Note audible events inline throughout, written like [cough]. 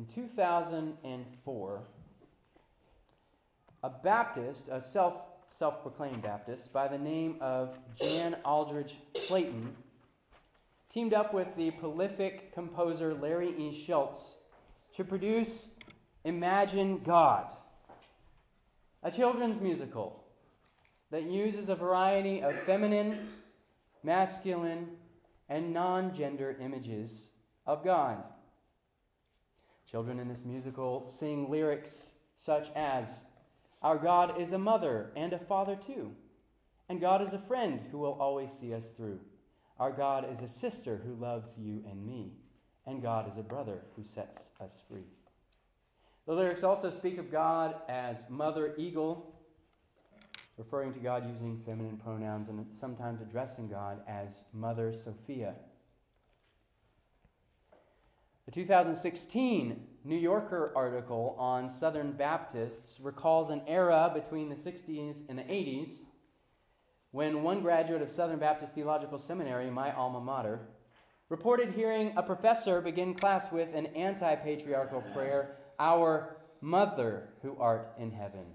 in 2004, a Baptist, a self self proclaimed Baptist, by the name of Jan Aldridge Clayton, teamed up with the prolific composer Larry E. Schultz to produce Imagine God, a children's musical that uses a variety of feminine, masculine, and non gender images of God. Children in this musical sing lyrics such as Our God is a mother and a father too, and God is a friend who will always see us through. Our God is a sister who loves you and me, and God is a brother who sets us free. The lyrics also speak of God as Mother Eagle, referring to God using feminine pronouns, and sometimes addressing God as Mother Sophia. A 2016 New Yorker article on Southern Baptists recalls an era between the 60s and the 80s when one graduate of Southern Baptist Theological Seminary, my alma mater, reported hearing a professor begin class with an anti patriarchal prayer Our Mother who art in heaven,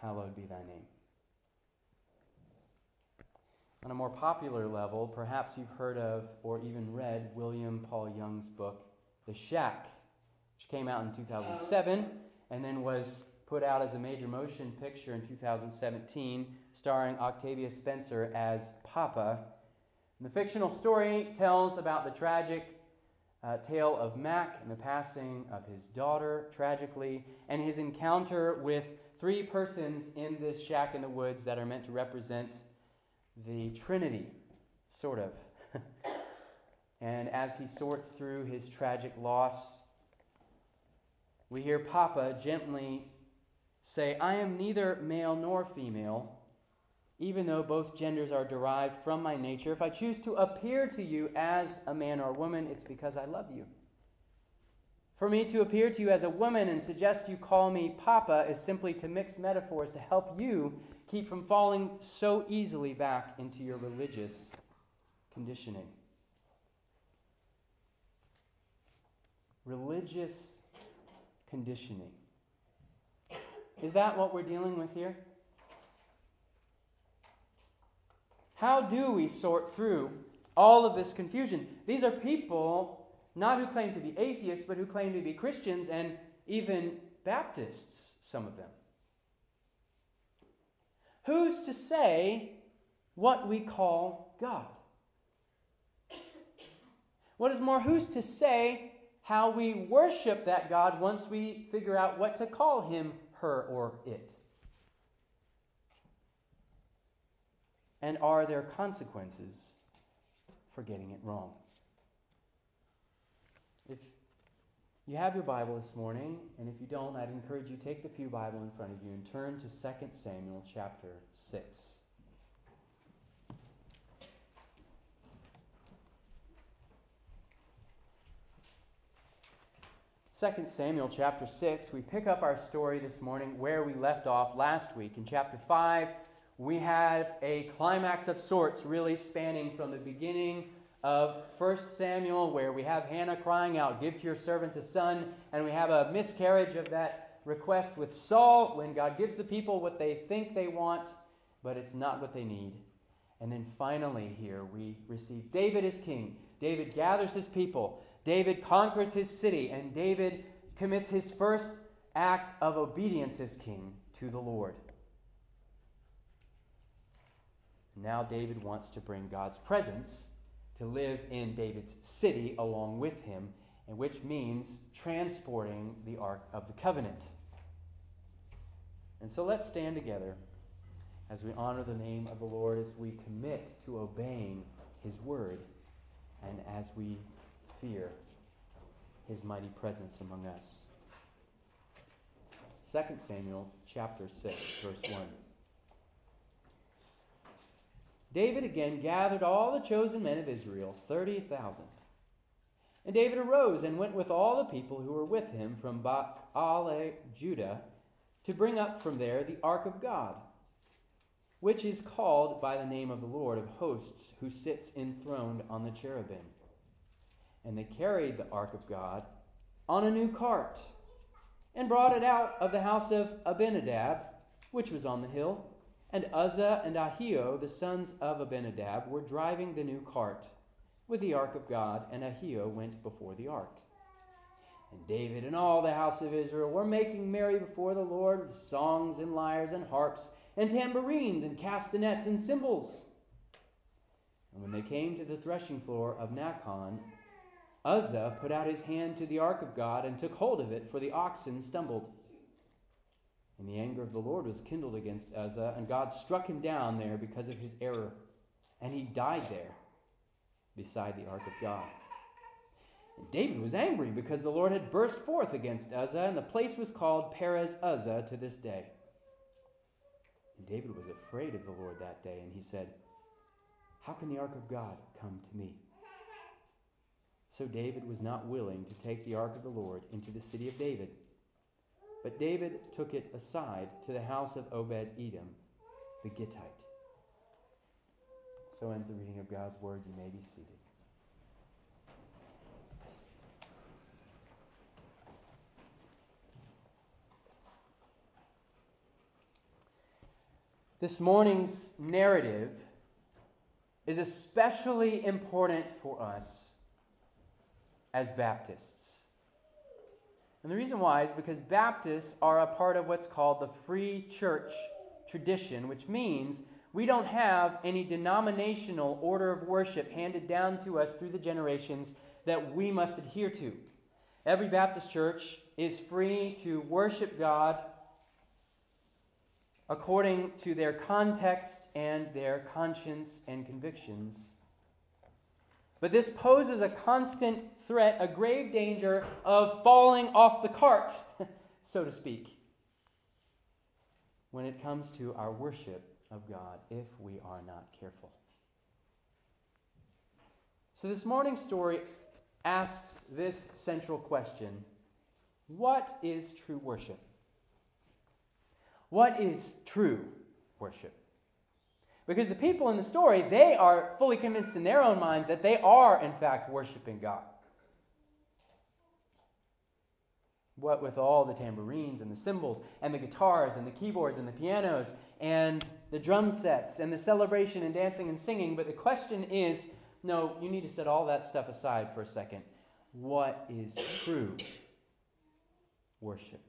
hallowed be thy name. On a more popular level, perhaps you've heard of or even read William Paul Young's book, the Shack, which came out in 2007 and then was put out as a major motion picture in 2017, starring Octavia Spencer as Papa. And the fictional story tells about the tragic uh, tale of Mac and the passing of his daughter, tragically, and his encounter with three persons in this shack in the woods that are meant to represent the Trinity, sort of. [laughs] And as he sorts through his tragic loss, we hear Papa gently say, I am neither male nor female, even though both genders are derived from my nature. If I choose to appear to you as a man or woman, it's because I love you. For me to appear to you as a woman and suggest you call me Papa is simply to mix metaphors to help you keep from falling so easily back into your religious conditioning. Religious conditioning. Is that what we're dealing with here? How do we sort through all of this confusion? These are people not who claim to be atheists, but who claim to be Christians and even Baptists, some of them. Who's to say what we call God? What is more, who's to say how we worship that God once we figure out what to call him, her, or it. And are there consequences for getting it wrong? If you have your Bible this morning, and if you don't, I'd encourage you take the Pew Bible in front of you and turn to 2 Samuel chapter 6. 2 Samuel chapter 6, we pick up our story this morning where we left off last week. In chapter 5, we have a climax of sorts, really spanning from the beginning of 1 Samuel, where we have Hannah crying out, Give to your servant a son, and we have a miscarriage of that request with Saul when God gives the people what they think they want, but it's not what they need. And then finally, here we receive David as king. David gathers his people. David conquers his city, and David commits his first act of obedience as king to the Lord. Now, David wants to bring God's presence to live in David's city along with him, and which means transporting the Ark of the Covenant. And so let's stand together as we honor the name of the Lord, as we commit to obeying his word, and as we fear his mighty presence among us. 2 Samuel chapter 6 verse 1. David again gathered all the chosen men of Israel, 30,000. And David arose and went with all the people who were with him from Baale, Judah, to bring up from there the ark of God, which is called by the name of the Lord of hosts, who sits enthroned on the cherubim. And they carried the ark of God on a new cart and brought it out of the house of Abinadab, which was on the hill. And Uzzah and Ahio, the sons of Abinadab, were driving the new cart with the ark of God, and Ahio went before the ark. And David and all the house of Israel were making merry before the Lord with songs and lyres and harps and tambourines and castanets and cymbals. And when they came to the threshing floor of Nacon, Uzzah put out his hand to the ark of God and took hold of it, for the oxen stumbled. And the anger of the Lord was kindled against Uzzah, and God struck him down there because of his error, and he died there beside the ark of God. And David was angry because the Lord had burst forth against Uzzah, and the place was called Perez Uzzah to this day. And David was afraid of the Lord that day, and he said, How can the ark of God come to me? So David was not willing to take the ark of the Lord into the city of David. But David took it aside to the house of Obed Edom, the Gittite. So ends the reading of God's word. You may be seated. This morning's narrative is especially important for us as Baptists. And the reason why is because Baptists are a part of what's called the free church tradition, which means we don't have any denominational order of worship handed down to us through the generations that we must adhere to. Every Baptist church is free to worship God according to their context and their conscience and convictions. But this poses a constant threat, a grave danger of falling off the cart, [laughs] so to speak, when it comes to our worship of God if we are not careful. So, this morning's story asks this central question What is true worship? What is true worship? Because the people in the story, they are fully convinced in their own minds that they are, in fact, worshiping God. What with all the tambourines and the cymbals and the guitars and the keyboards and the pianos and the drum sets and the celebration and dancing and singing. But the question is no, you need to set all that stuff aside for a second. What is true worship?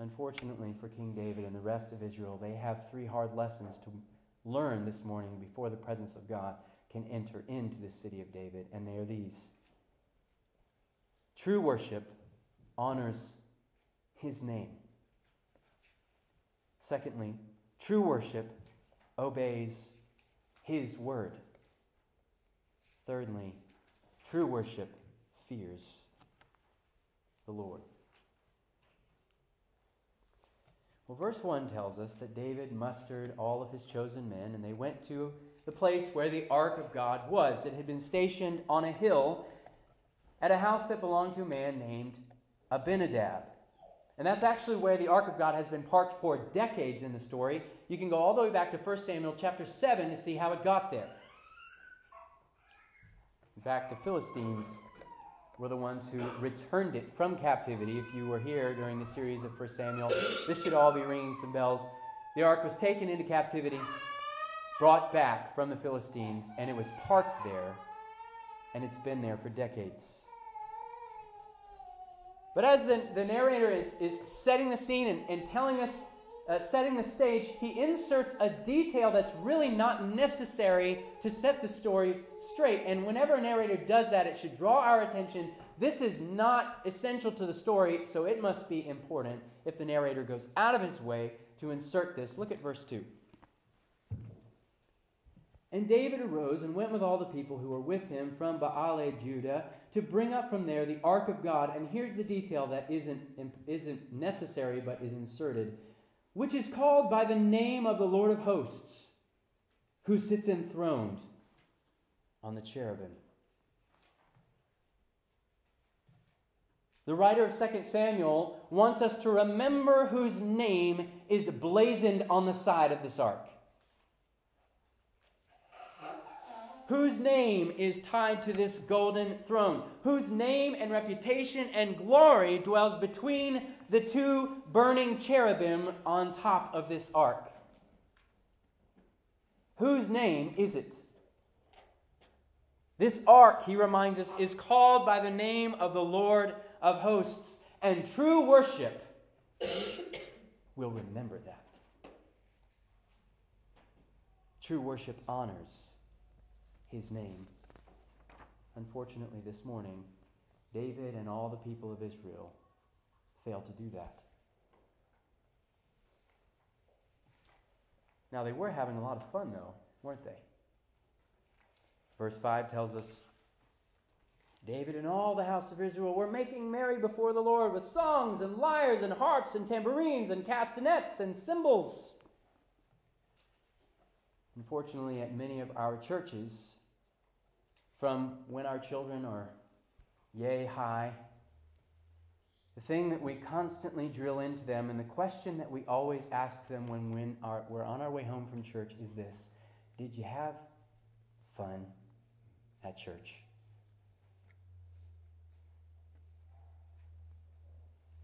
Unfortunately for King David and the rest of Israel, they have three hard lessons to learn this morning before the presence of God can enter into the city of David, and they are these. True worship honors his name. Secondly, true worship obeys his word. Thirdly, true worship fears the Lord. Well, verse 1 tells us that David mustered all of his chosen men, and they went to the place where the ark of God was. It had been stationed on a hill at a house that belonged to a man named Abinadab. And that's actually where the ark of God has been parked for decades in the story. You can go all the way back to 1 Samuel chapter 7 to see how it got there. In fact, the Philistines were the ones who returned it from captivity. If you were here during the series of 1 Samuel, this should all be ringing some bells. The ark was taken into captivity, brought back from the Philistines, and it was parked there, and it's been there for decades. But as the, the narrator is, is setting the scene and, and telling us, uh, setting the stage, he inserts a detail that's really not necessary to set the story straight. And whenever a narrator does that, it should draw our attention. This is not essential to the story, so it must be important if the narrator goes out of his way to insert this. Look at verse 2. And David arose and went with all the people who were with him from Baale Judah to bring up from there the ark of God. And here's the detail that isn't, isn't necessary but is inserted, which is called by the name of the Lord of hosts, who sits enthroned on the cherubim. The writer of 2 Samuel wants us to remember whose name is blazoned on the side of this ark. Whose name is tied to this golden throne, whose name and reputation and glory dwells between the two burning cherubim on top of this ark. Whose name is it? This ark, he reminds us, is called by the name of the Lord of hosts, and true worship [coughs] will remember that. True worship honors his name. Unfortunately, this morning, David and all the people of Israel failed to do that. Now, they were having a lot of fun, though, weren't they? Verse 5 tells us David and all the house of Israel were making merry before the Lord with songs and lyres and harps and tambourines and castanets and cymbals. Unfortunately, at many of our churches, from when our children are yay high, the thing that we constantly drill into them and the question that we always ask them when, we're on our way home from church is this Did you have fun at church?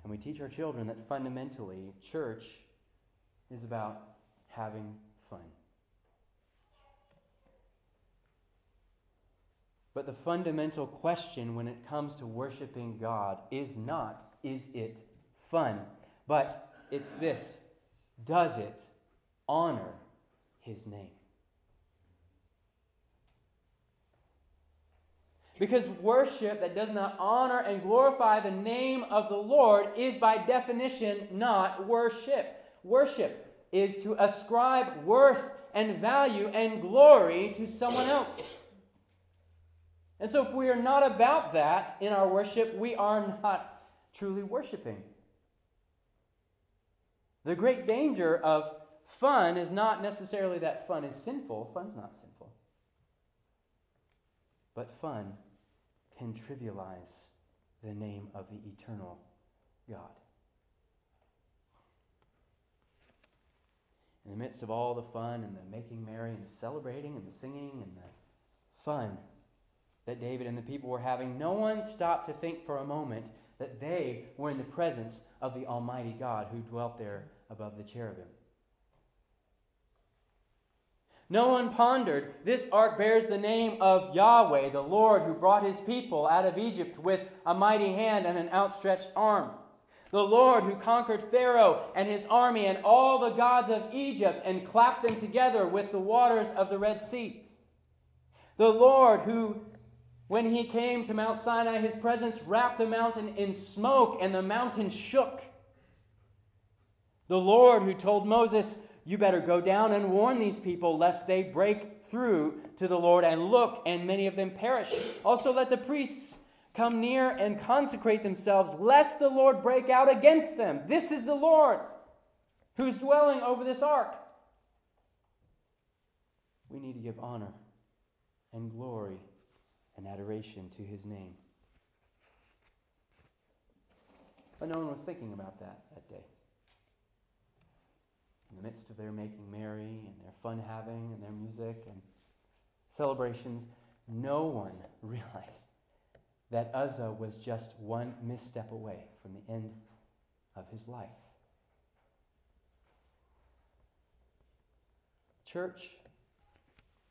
And we teach our children that fundamentally, church is about having fun. But the fundamental question when it comes to worshiping God is not, is it fun? But it's this does it honor his name? Because worship that does not honor and glorify the name of the Lord is by definition not worship. Worship is to ascribe worth and value and glory to someone else. And so, if we are not about that in our worship, we are not truly worshiping. The great danger of fun is not necessarily that fun is sinful, fun's not sinful. But fun can trivialize the name of the eternal God. In the midst of all the fun and the making merry and the celebrating and the singing and the fun that David and the people were having, no one stopped to think for a moment that they were in the presence of the Almighty God who dwelt there above the cherubim. No one pondered, this ark bears the name of Yahweh, the Lord who brought his people out of Egypt with a mighty hand and an outstretched arm. The Lord who conquered Pharaoh and his army and all the gods of Egypt and clapped them together with the waters of the Red Sea. The Lord who, when he came to Mount Sinai, his presence wrapped the mountain in smoke and the mountain shook. The Lord who told Moses, you better go down and warn these people lest they break through to the Lord and look, and many of them perish. Also, let the priests come near and consecrate themselves, lest the Lord break out against them. This is the Lord who's dwelling over this ark. We need to give honor and glory and adoration to his name. But no one was thinking about that that day in the midst of their making merry and their fun having and their music and celebrations, no one [laughs] realized that Uzzah was just one misstep away from the end of his life. Church,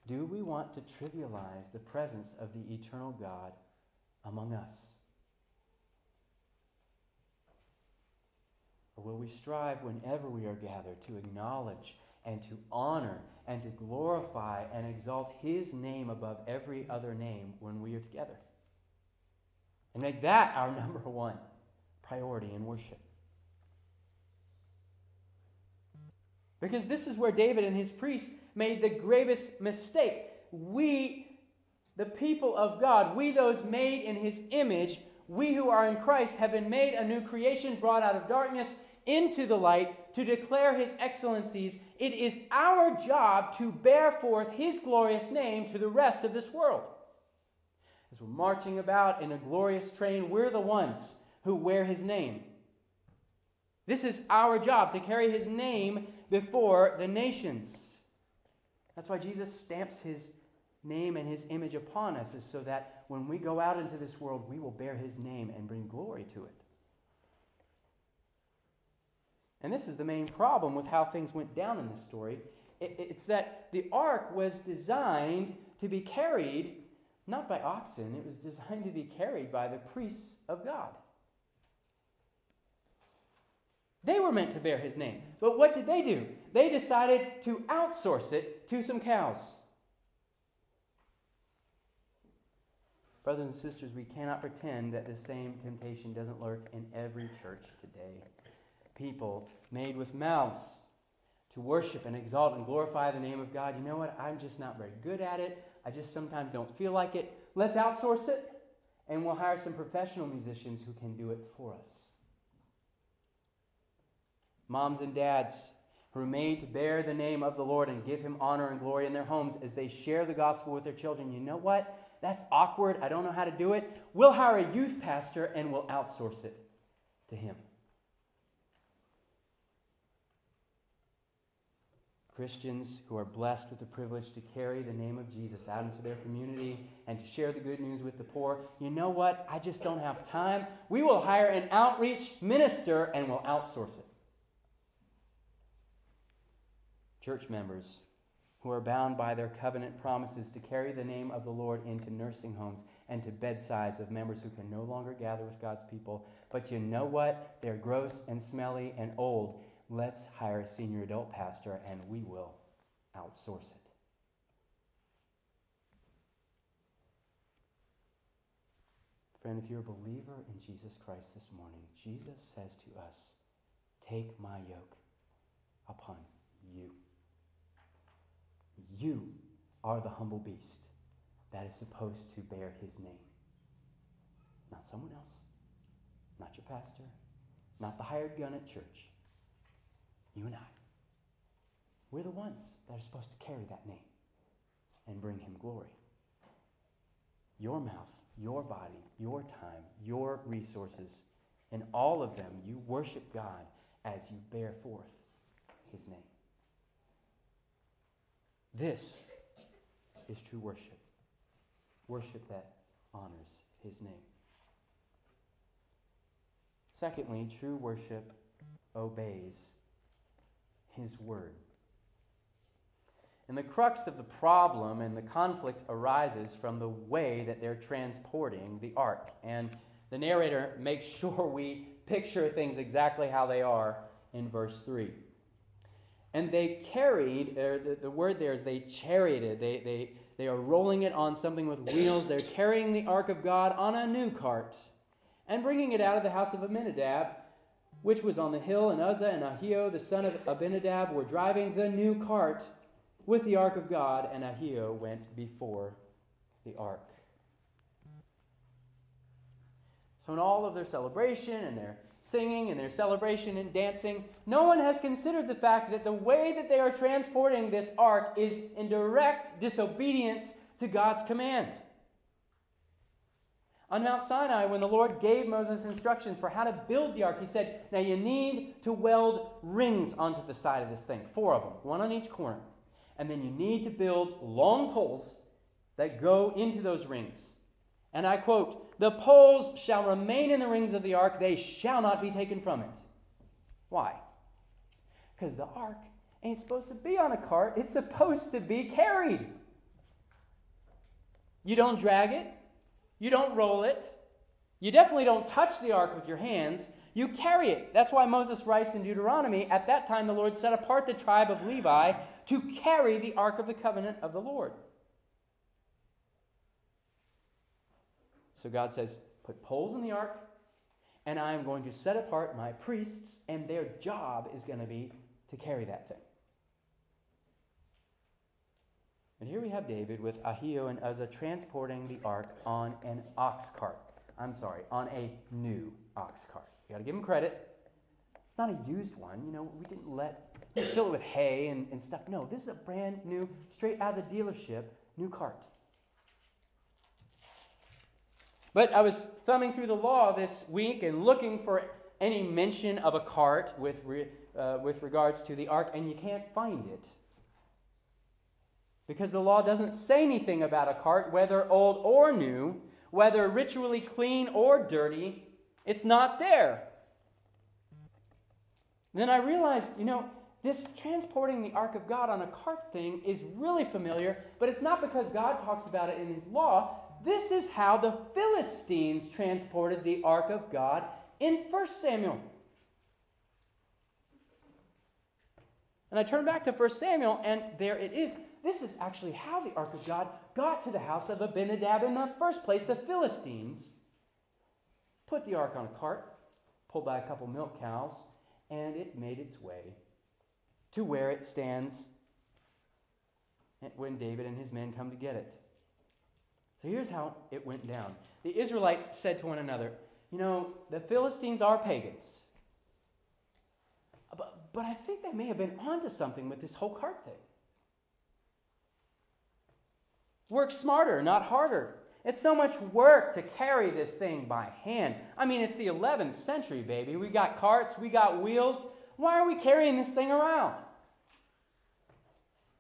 do we want to trivialize the presence of the eternal God among us? Or will we strive whenever we are gathered to acknowledge and to honor and to glorify and exalt His name above every other name when we are together? And make that our [laughs] number one priority in worship. Because this is where David and his priests made the gravest mistake. We, the people of God, we those made in his image, we who are in Christ have been made a new creation, brought out of darkness into the light to declare his excellencies. It is our job to bear forth his glorious name to the rest of this world. As we're marching about in a glorious train, we're the ones who wear his name. This is our job to carry his name before the nations. That's why Jesus stamps his name and his image upon us is so that when we go out into this world, we will bear his name and bring glory to it. And this is the main problem with how things went down in this story. It's that the ark was designed to be carried not by oxen, it was designed to be carried by the priests of God. They were meant to bear his name. But what did they do? They decided to outsource it to some cows. Brothers and sisters, we cannot pretend that the same temptation doesn't lurk in every church today. People made with mouths to worship and exalt and glorify the name of God. You know what? I'm just not very good at it. I just sometimes don't feel like it. Let's outsource it, and we'll hire some professional musicians who can do it for us. Moms and dads who are made to bear the name of the Lord and give him honor and glory in their homes as they share the gospel with their children. You know what? That's awkward. I don't know how to do it. We'll hire a youth pastor and we'll outsource it to him. Christians who are blessed with the privilege to carry the name of Jesus out into their community and to share the good news with the poor. You know what? I just don't have time. We will hire an outreach minister and we'll outsource it. Church members who are bound by their covenant promises to carry the name of the Lord into nursing homes and to bedsides of members who can no longer gather with God's people. But you know what? They're gross and smelly and old. Let's hire a senior adult pastor and we will outsource it. Friend, if you're a believer in Jesus Christ this morning, Jesus says to us, Take my yoke upon you. You are the humble beast that is supposed to bear his name. Not someone else, not your pastor, not the hired gun at church. You and I. We're the ones that are supposed to carry that name and bring him glory. Your mouth, your body, your time, your resources, in all of them, you worship God as you bear forth his name. This is true worship. Worship that honors his name. Secondly, true worship obeys his word. And the crux of the problem and the conflict arises from the way that they're transporting the ark. And the narrator makes [laughs] sure we picture things exactly how they are in verse 3. And they carried, er, the, the word there is they charioted. They, they, they are rolling it on something with wheels. They're carrying the ark of God on a new cart and bringing it out of the house of Abinadab, which was on the hill. And Uzzah and Ahio, the son of Abinadab, were driving the new cart with the ark of God, and Ahio went before the ark. So, in all of their celebration and their singing and their celebration and dancing, no one has considered the fact that the way that they are transporting this ark is in direct disobedience to God's command. On Mount Sinai, when the Lord gave Moses instructions for how to build the ark, he said, Now you need to weld rings onto the side of this thing, four of them, one on each corner. And then you need to build long poles that go into those rings. And I quote, The poles shall remain in the rings of the ark, they shall not be taken from it. Why? Because the ark ain't supposed to be on a cart, it's supposed to be carried. You don't drag it, you don't roll it, you definitely don't touch the ark with your hands. You carry it. That's why Moses writes in Deuteronomy at that time the Lord set apart the tribe of Levi to carry the ark of the covenant of the Lord. So God says, Put poles in the ark, and I am going to set apart my priests, and their job is going to be to carry that thing. And here we have David with Ahio and Uzzah transporting the ark on an ox cart. I'm sorry, on a new ox cart. You got to give him credit. It's not a used one. You know, we didn't let fill it with hay and, and stuff. No, this is a brand new, straight out of the dealership, new cart. But I was thumbing through the law this week and looking for any mention of a cart with, re, uh, with regards to the ark, and you can't find it. Because the law doesn't say anything about a cart, whether old or new, whether ritually clean or dirty. It's not there. Then I realized, you know, this transporting the ark of God on a cart thing is really familiar, but it's not because God talks about it in his law. This is how the Philistines transported the ark of God in 1 Samuel. And I turn back to 1 Samuel, and there it is. This is actually how the ark of God got to the house of Abinadab in the first place. The Philistines put the ark on a cart, pulled by a couple milk cows, and it made its way to where it stands when David and his men come to get it. So here's how it went down. The Israelites said to one another, You know, the Philistines are pagans. But, but I think they may have been onto something with this whole cart thing. Work smarter, not harder. It's so much work to carry this thing by hand. I mean, it's the 11th century, baby. We got carts, we got wheels. Why are we carrying this thing around?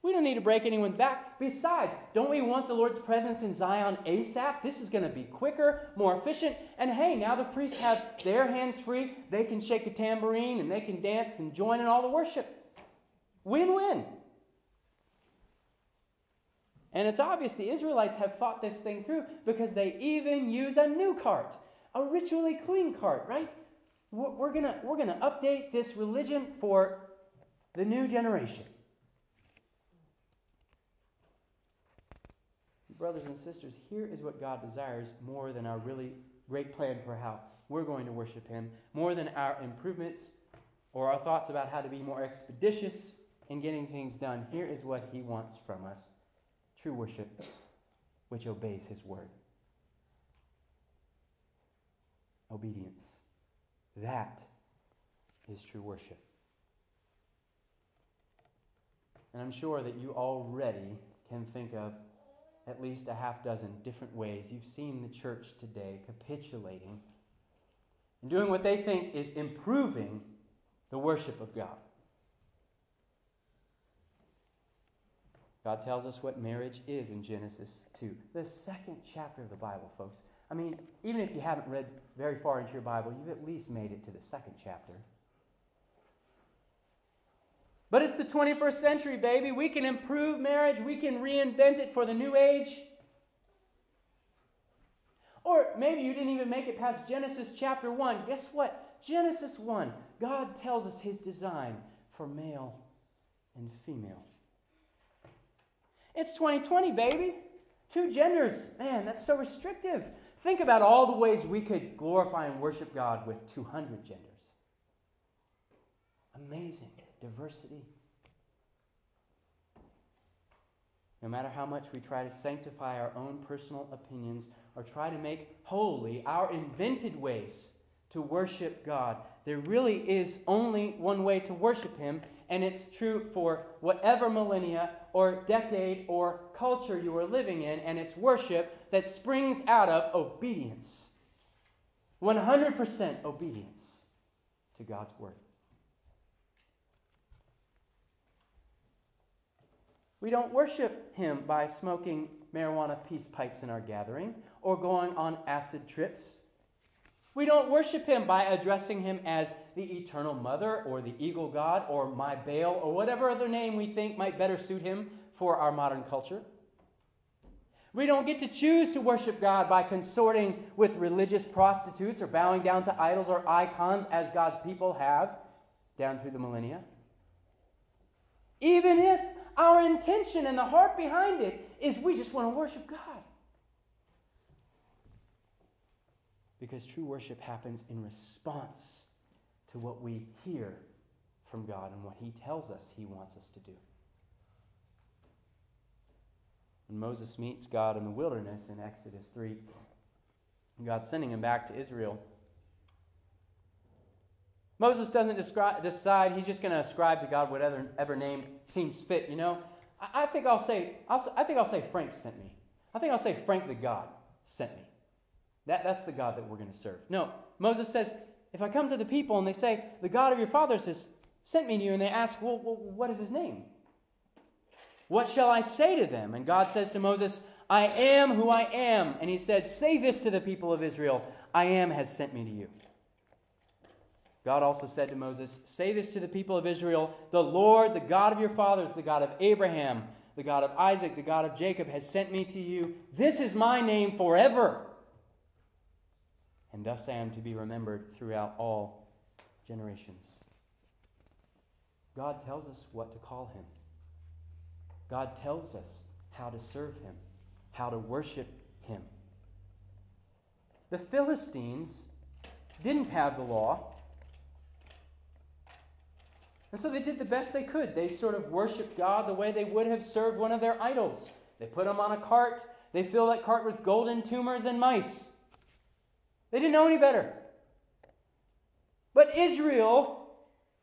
We don't need to break anyone's back. Besides, don't we want the Lord's presence in Zion ASAP? This is going to be quicker, more efficient. And hey, now the priests have their hands free. They can shake a tambourine and they can dance and join in all the worship. Win win. And it's obvious the Israelites have thought this thing through because they even use a new cart, a ritually clean cart, right? We're going we're going to update this religion for the new generation. Brothers and sisters, here is what God desires more than our really great plan for how we're going to worship Him, more than our improvements or our thoughts about how to be more expeditious in getting things done. Here is what He wants from us true worship, which obeys His word. Obedience. That is true worship. And I'm sure that you already can think of at least a half dozen different ways you've seen the church today capitulating and doing what they think is improving the worship of God. God tells us what marriage is in Genesis 2, the second chapter of the Bible, folks. I mean, even if you haven't read very far into your Bible, you've at least made it to the second chapter. But it's the 21st century, baby. We can improve marriage, we can reinvent it for the new age. Or maybe you didn't even make it past Genesis chapter 1. Guess what? Genesis 1, God tells us his design for male and female. It's 2020, baby. Two genders. Man, that's so restrictive. Think about all the ways we could glorify and worship God with 200 genders. Amazing diversity. No matter how much we try to sanctify our own personal opinions or try to make holy our invented ways to worship God, there really is only one way to worship Him, and it's true for whatever millennia or decade or culture you are living in, and it's worship that springs out of obedience. 100% obedience to God's Word. We don't worship Him by smoking marijuana peace pipes in our gathering or going on acid trips. We don't worship Him by addressing Him as the eternal mother or the eagle God or my Baal or whatever other name we think might better suit Him for our modern culture. We don't get to choose to worship God by consorting with religious prostitutes or bowing down to idols or icons as God's people have down through the millennia. Even if our intention and the heart behind it is we just want to worship God. Because true worship happens in response to what we hear from God and what He tells us He wants us to do. When Moses meets God in the wilderness in Exodus 3, God sending him back to Israel Moses doesn't decide he's just going to ascribe to God whatever ever name seems fit. You know, I, I think I'll say I'll, I think I'll say Frank sent me. I think I'll say Frank the God sent me. That, that's the God that we're going to serve. No, Moses says, if I come to the people and they say, the God of your fathers has sent me to you, and they ask, well, well what is his name? What shall I say to them? And God says to Moses, I am who I am. And he said, Say this to the people of Israel I am has sent me to you. God also said to Moses, Say this to the people of Israel The Lord, the God of your fathers, the God of Abraham, the God of Isaac, the God of Jacob, has sent me to you. This is my name forever. And thus I am to be remembered throughout all generations. God tells us what to call him. God tells us how to serve him, how to worship him. The Philistines didn't have the law. And so they did the best they could. They sort of worshiped God the way they would have served one of their idols. They put him on a cart, they fill that cart with golden tumors and mice. They didn't know any better. But Israel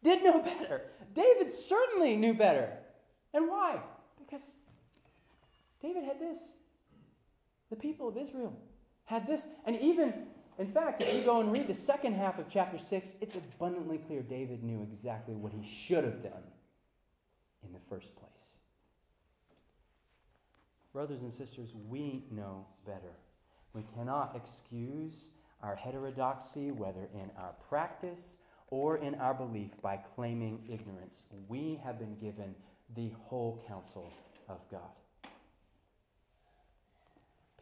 did know [laughs] better. David certainly knew better. And why? Because David had this. The people of Israel had this. And even in fact, if you go and read the second half of chapter 6, it's abundantly clear David knew exactly what he should have done in the first place. Brothers and sisters, we know better. We cannot excuse our heterodoxy, whether in our practice or in our belief, by claiming ignorance. We have been given the whole counsel of God.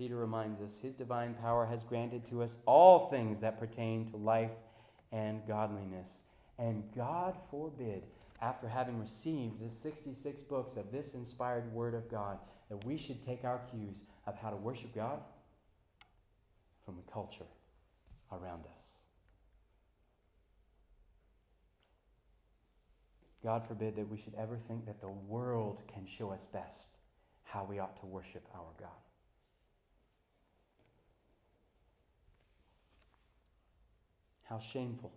Peter reminds us his divine power has granted to us all things that pertain to life and godliness. And God forbid, after having received the 66 books of this inspired Word of God, that we should take our cues of how to worship God from the culture around us. God forbid that we should ever think that the world can show us best how we ought to worship our God. How shameful.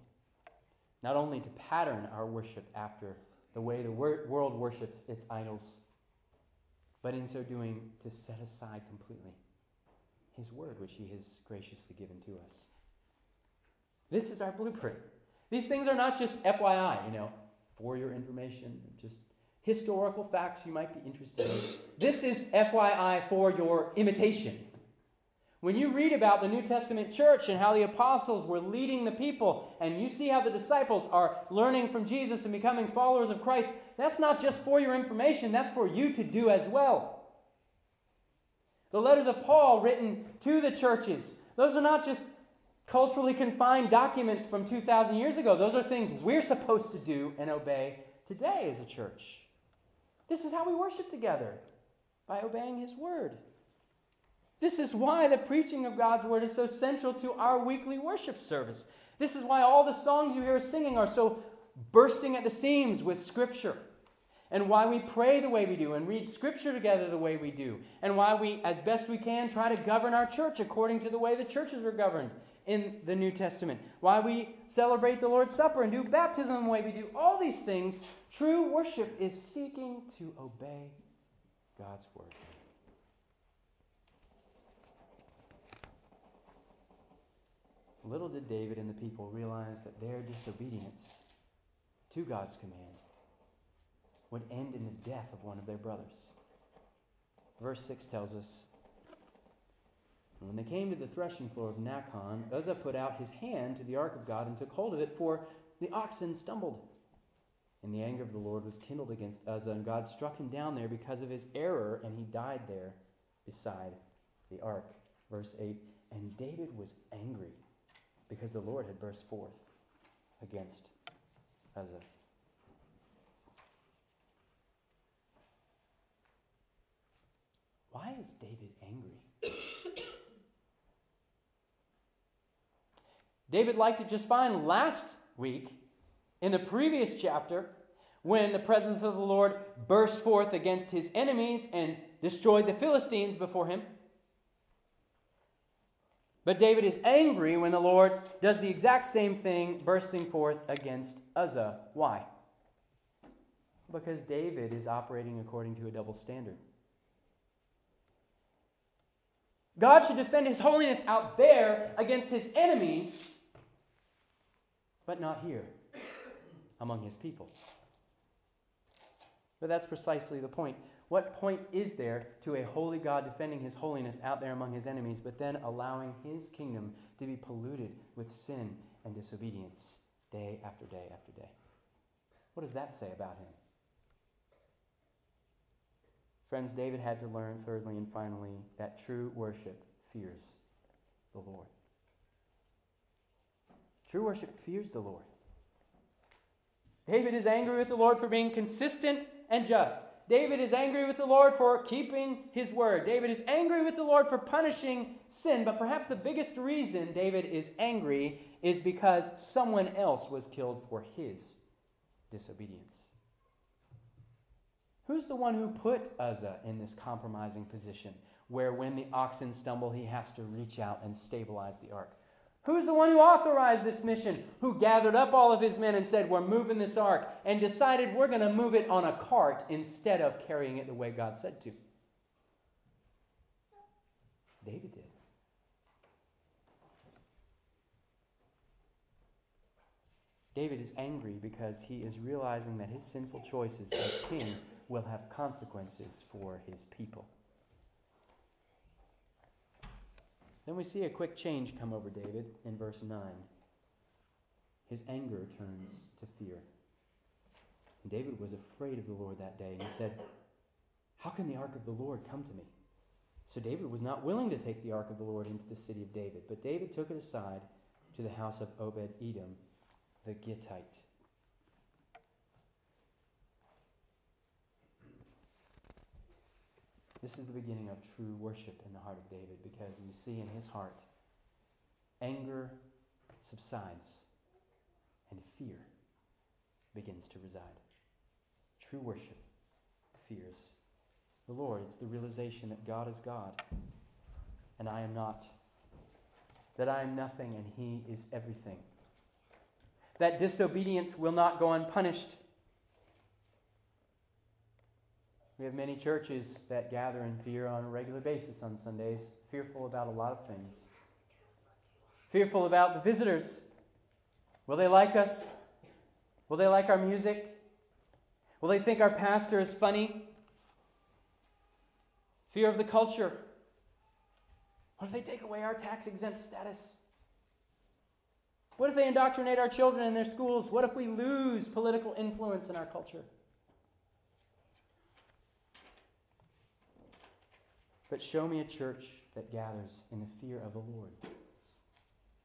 Not only to pattern our worship after the way the wor- world worships its idols, but in so doing to set aside completely His word, which He has graciously given to us. This is our blueprint. These things are not just FYI, you know, for your information, just historical facts you might be interested in. This is FYI for your imitation. When you read about the New Testament church and how the apostles were leading the people, and you see how the disciples are learning from Jesus and becoming followers of Christ, that's not just for your information, that's for you to do as well. The letters of Paul written to the churches, those are not just culturally confined documents from 2,000 years ago. Those are things we're supposed to do and obey today as a church. This is how we worship together by obeying His word. This is why the preaching of God's word is so central to our weekly worship service. This is why all the songs you hear us singing are so bursting at the seams with Scripture. And why we pray the way we do and read Scripture together the way we do. And why we, as best we can, try to govern our church according to the way the churches were governed in the New Testament. Why we celebrate the Lord's Supper and do baptism the way we do. All these things, true worship is seeking to obey God's word. Little did David and the people realize that their disobedience to God's command would end in the death of one of their brothers. Verse 6 tells us When they came to the threshing floor of Nacon, Uzzah put out his hand to the ark of God and took hold of it, for the oxen stumbled. And the anger of the Lord was kindled against Uzzah, and God struck him down there because of his error, and he died there beside the ark. Verse 8 And David was angry because the Lord had burst forth against Uzzah. Why is David angry? [coughs] David liked it just fine last week in the previous chapter when the presence of the Lord burst forth against his enemies and destroyed the Philistines before him. But David is angry when the Lord does the exact same thing, bursting forth against Uzzah. Why? Because David is operating according to a double standard. God should defend his holiness out there against his enemies, but not here among his people. But that's precisely the point. What point is there to a holy God defending his holiness out there among his enemies, but then allowing his kingdom to be polluted with sin and disobedience day after day after day? What does that say about him? Friends, David had to learn, thirdly and finally, that true worship fears the Lord. True worship fears the Lord. David is angry with the Lord for being consistent and just. David is angry with the Lord for keeping his word. David is angry with the Lord for punishing sin. But perhaps the biggest reason David is angry is because someone else was killed for his disobedience. Who's the one who put Uzzah in this compromising position where when the oxen stumble, he has to reach out and stabilize the ark? Who's the one who authorized this mission? Who gathered up all of his men and said, We're moving this ark, and decided we're going to move it on a cart instead of carrying it the way God said to? David did. David is angry because he is realizing that his sinful choices as king will have consequences for his people. Then we see a quick change come over David in verse 9. His anger turns to fear. And David was afraid of the Lord that day, and he said, How can the ark of the Lord come to me? So David was not willing to take the ark of the Lord into the city of David, but David took it aside to the house of Obed Edom the Gittite. This is the beginning of true worship in the heart of David because we see in his heart anger subsides and fear begins to reside. True worship fears the Lord. It's the realization that God is God and I am not, that I am nothing and He is everything. That disobedience will not go unpunished We have many churches that gather in fear on a regular basis on Sundays, fearful about a lot of things. Fearful about the visitors. Will they like us? Will they like our music? Will they think our pastor is funny? Fear of the culture. What if they take away our tax exempt status? What if they indoctrinate our children in their schools? What if we lose political influence in our culture? But show me a church that gathers in the fear of the Lord,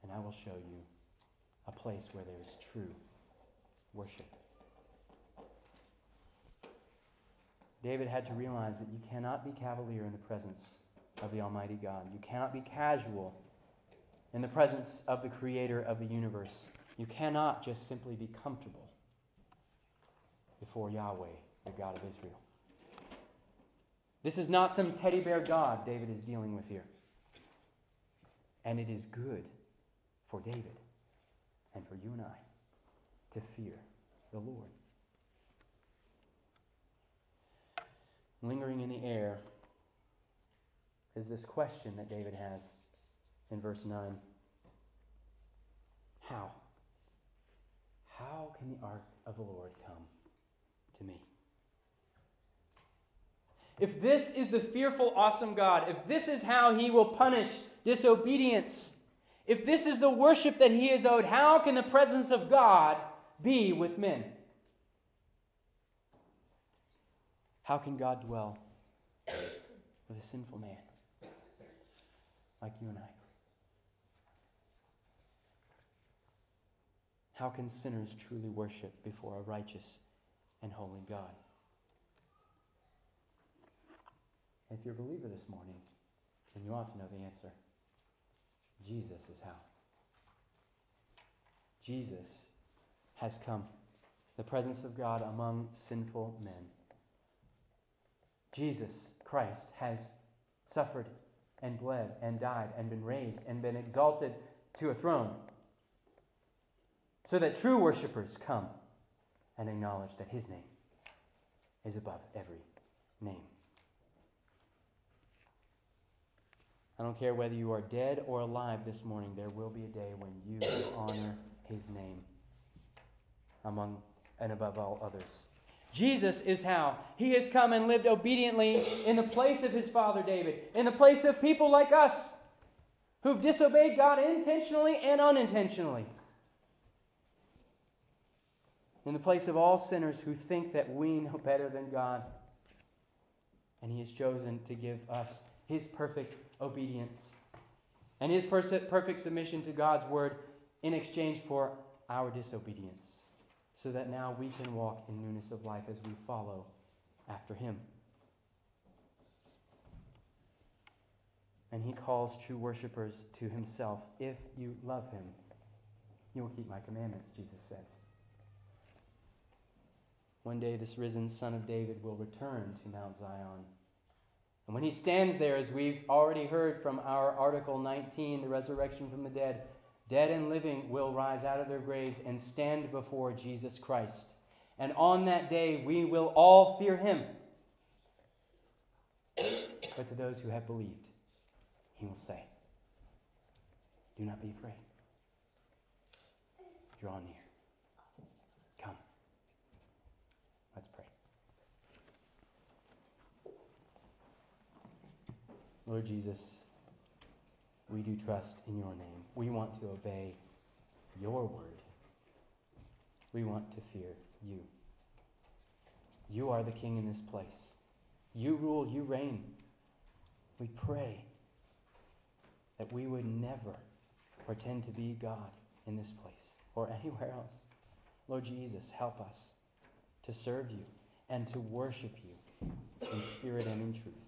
and I will show you a place where there is true worship. David had to realize that you cannot be cavalier in the presence of the Almighty God. You cannot be casual in the presence of the Creator of the universe. You cannot just simply be comfortable before Yahweh, the God of Israel. This is not some teddy bear God David is dealing with here. And it is good for David and for you and I to fear the Lord. Lingering in the air is this question that David has in verse 9 How? How can the ark of the Lord come to me? If this is the fearful, awesome God, if this is how he will punish disobedience, if this is the worship that he is owed, how can the presence of God be with men? How can God dwell with a sinful man like you and I? How can sinners truly worship before a righteous and holy God? If you're a believer this morning, then you ought to know the answer. Jesus is how. Jesus has come, the presence of God among sinful men. Jesus Christ has suffered and bled and died and been raised and been exalted to a throne so that true worshipers come and acknowledge that his name is above every name. I don't care whether you are dead or alive this morning, there will be a day when you [coughs] honor his name among and above all others. Jesus is how. He has come and lived obediently in the place of his father David, in the place of people like us who've disobeyed God intentionally and unintentionally, in the place of all sinners who think that we know better than God. And he has chosen to give us his perfect obedience and his perfect submission to God's word in exchange for our disobedience, so that now we can walk in newness of life as we follow after him. And he calls true worshippers to himself. If you love him, you will keep my commandments, Jesus says. One day, this risen Son of David will return to Mount Zion and when he stands there, as we've already heard from our Article 19, the resurrection from the dead, dead and living will rise out of their graves and stand before Jesus Christ. And on that day, we will all fear him. But to those who have believed, he will say, Do not be afraid. Draw near. Lord Jesus, we do trust in your name. We want to obey your word. We want to fear you. You are the king in this place. You rule, you reign. We pray that we would never pretend to be God in this place or [laughs] anywhere else. Lord Jesus, help us to serve you and to worship you in spirit and in truth.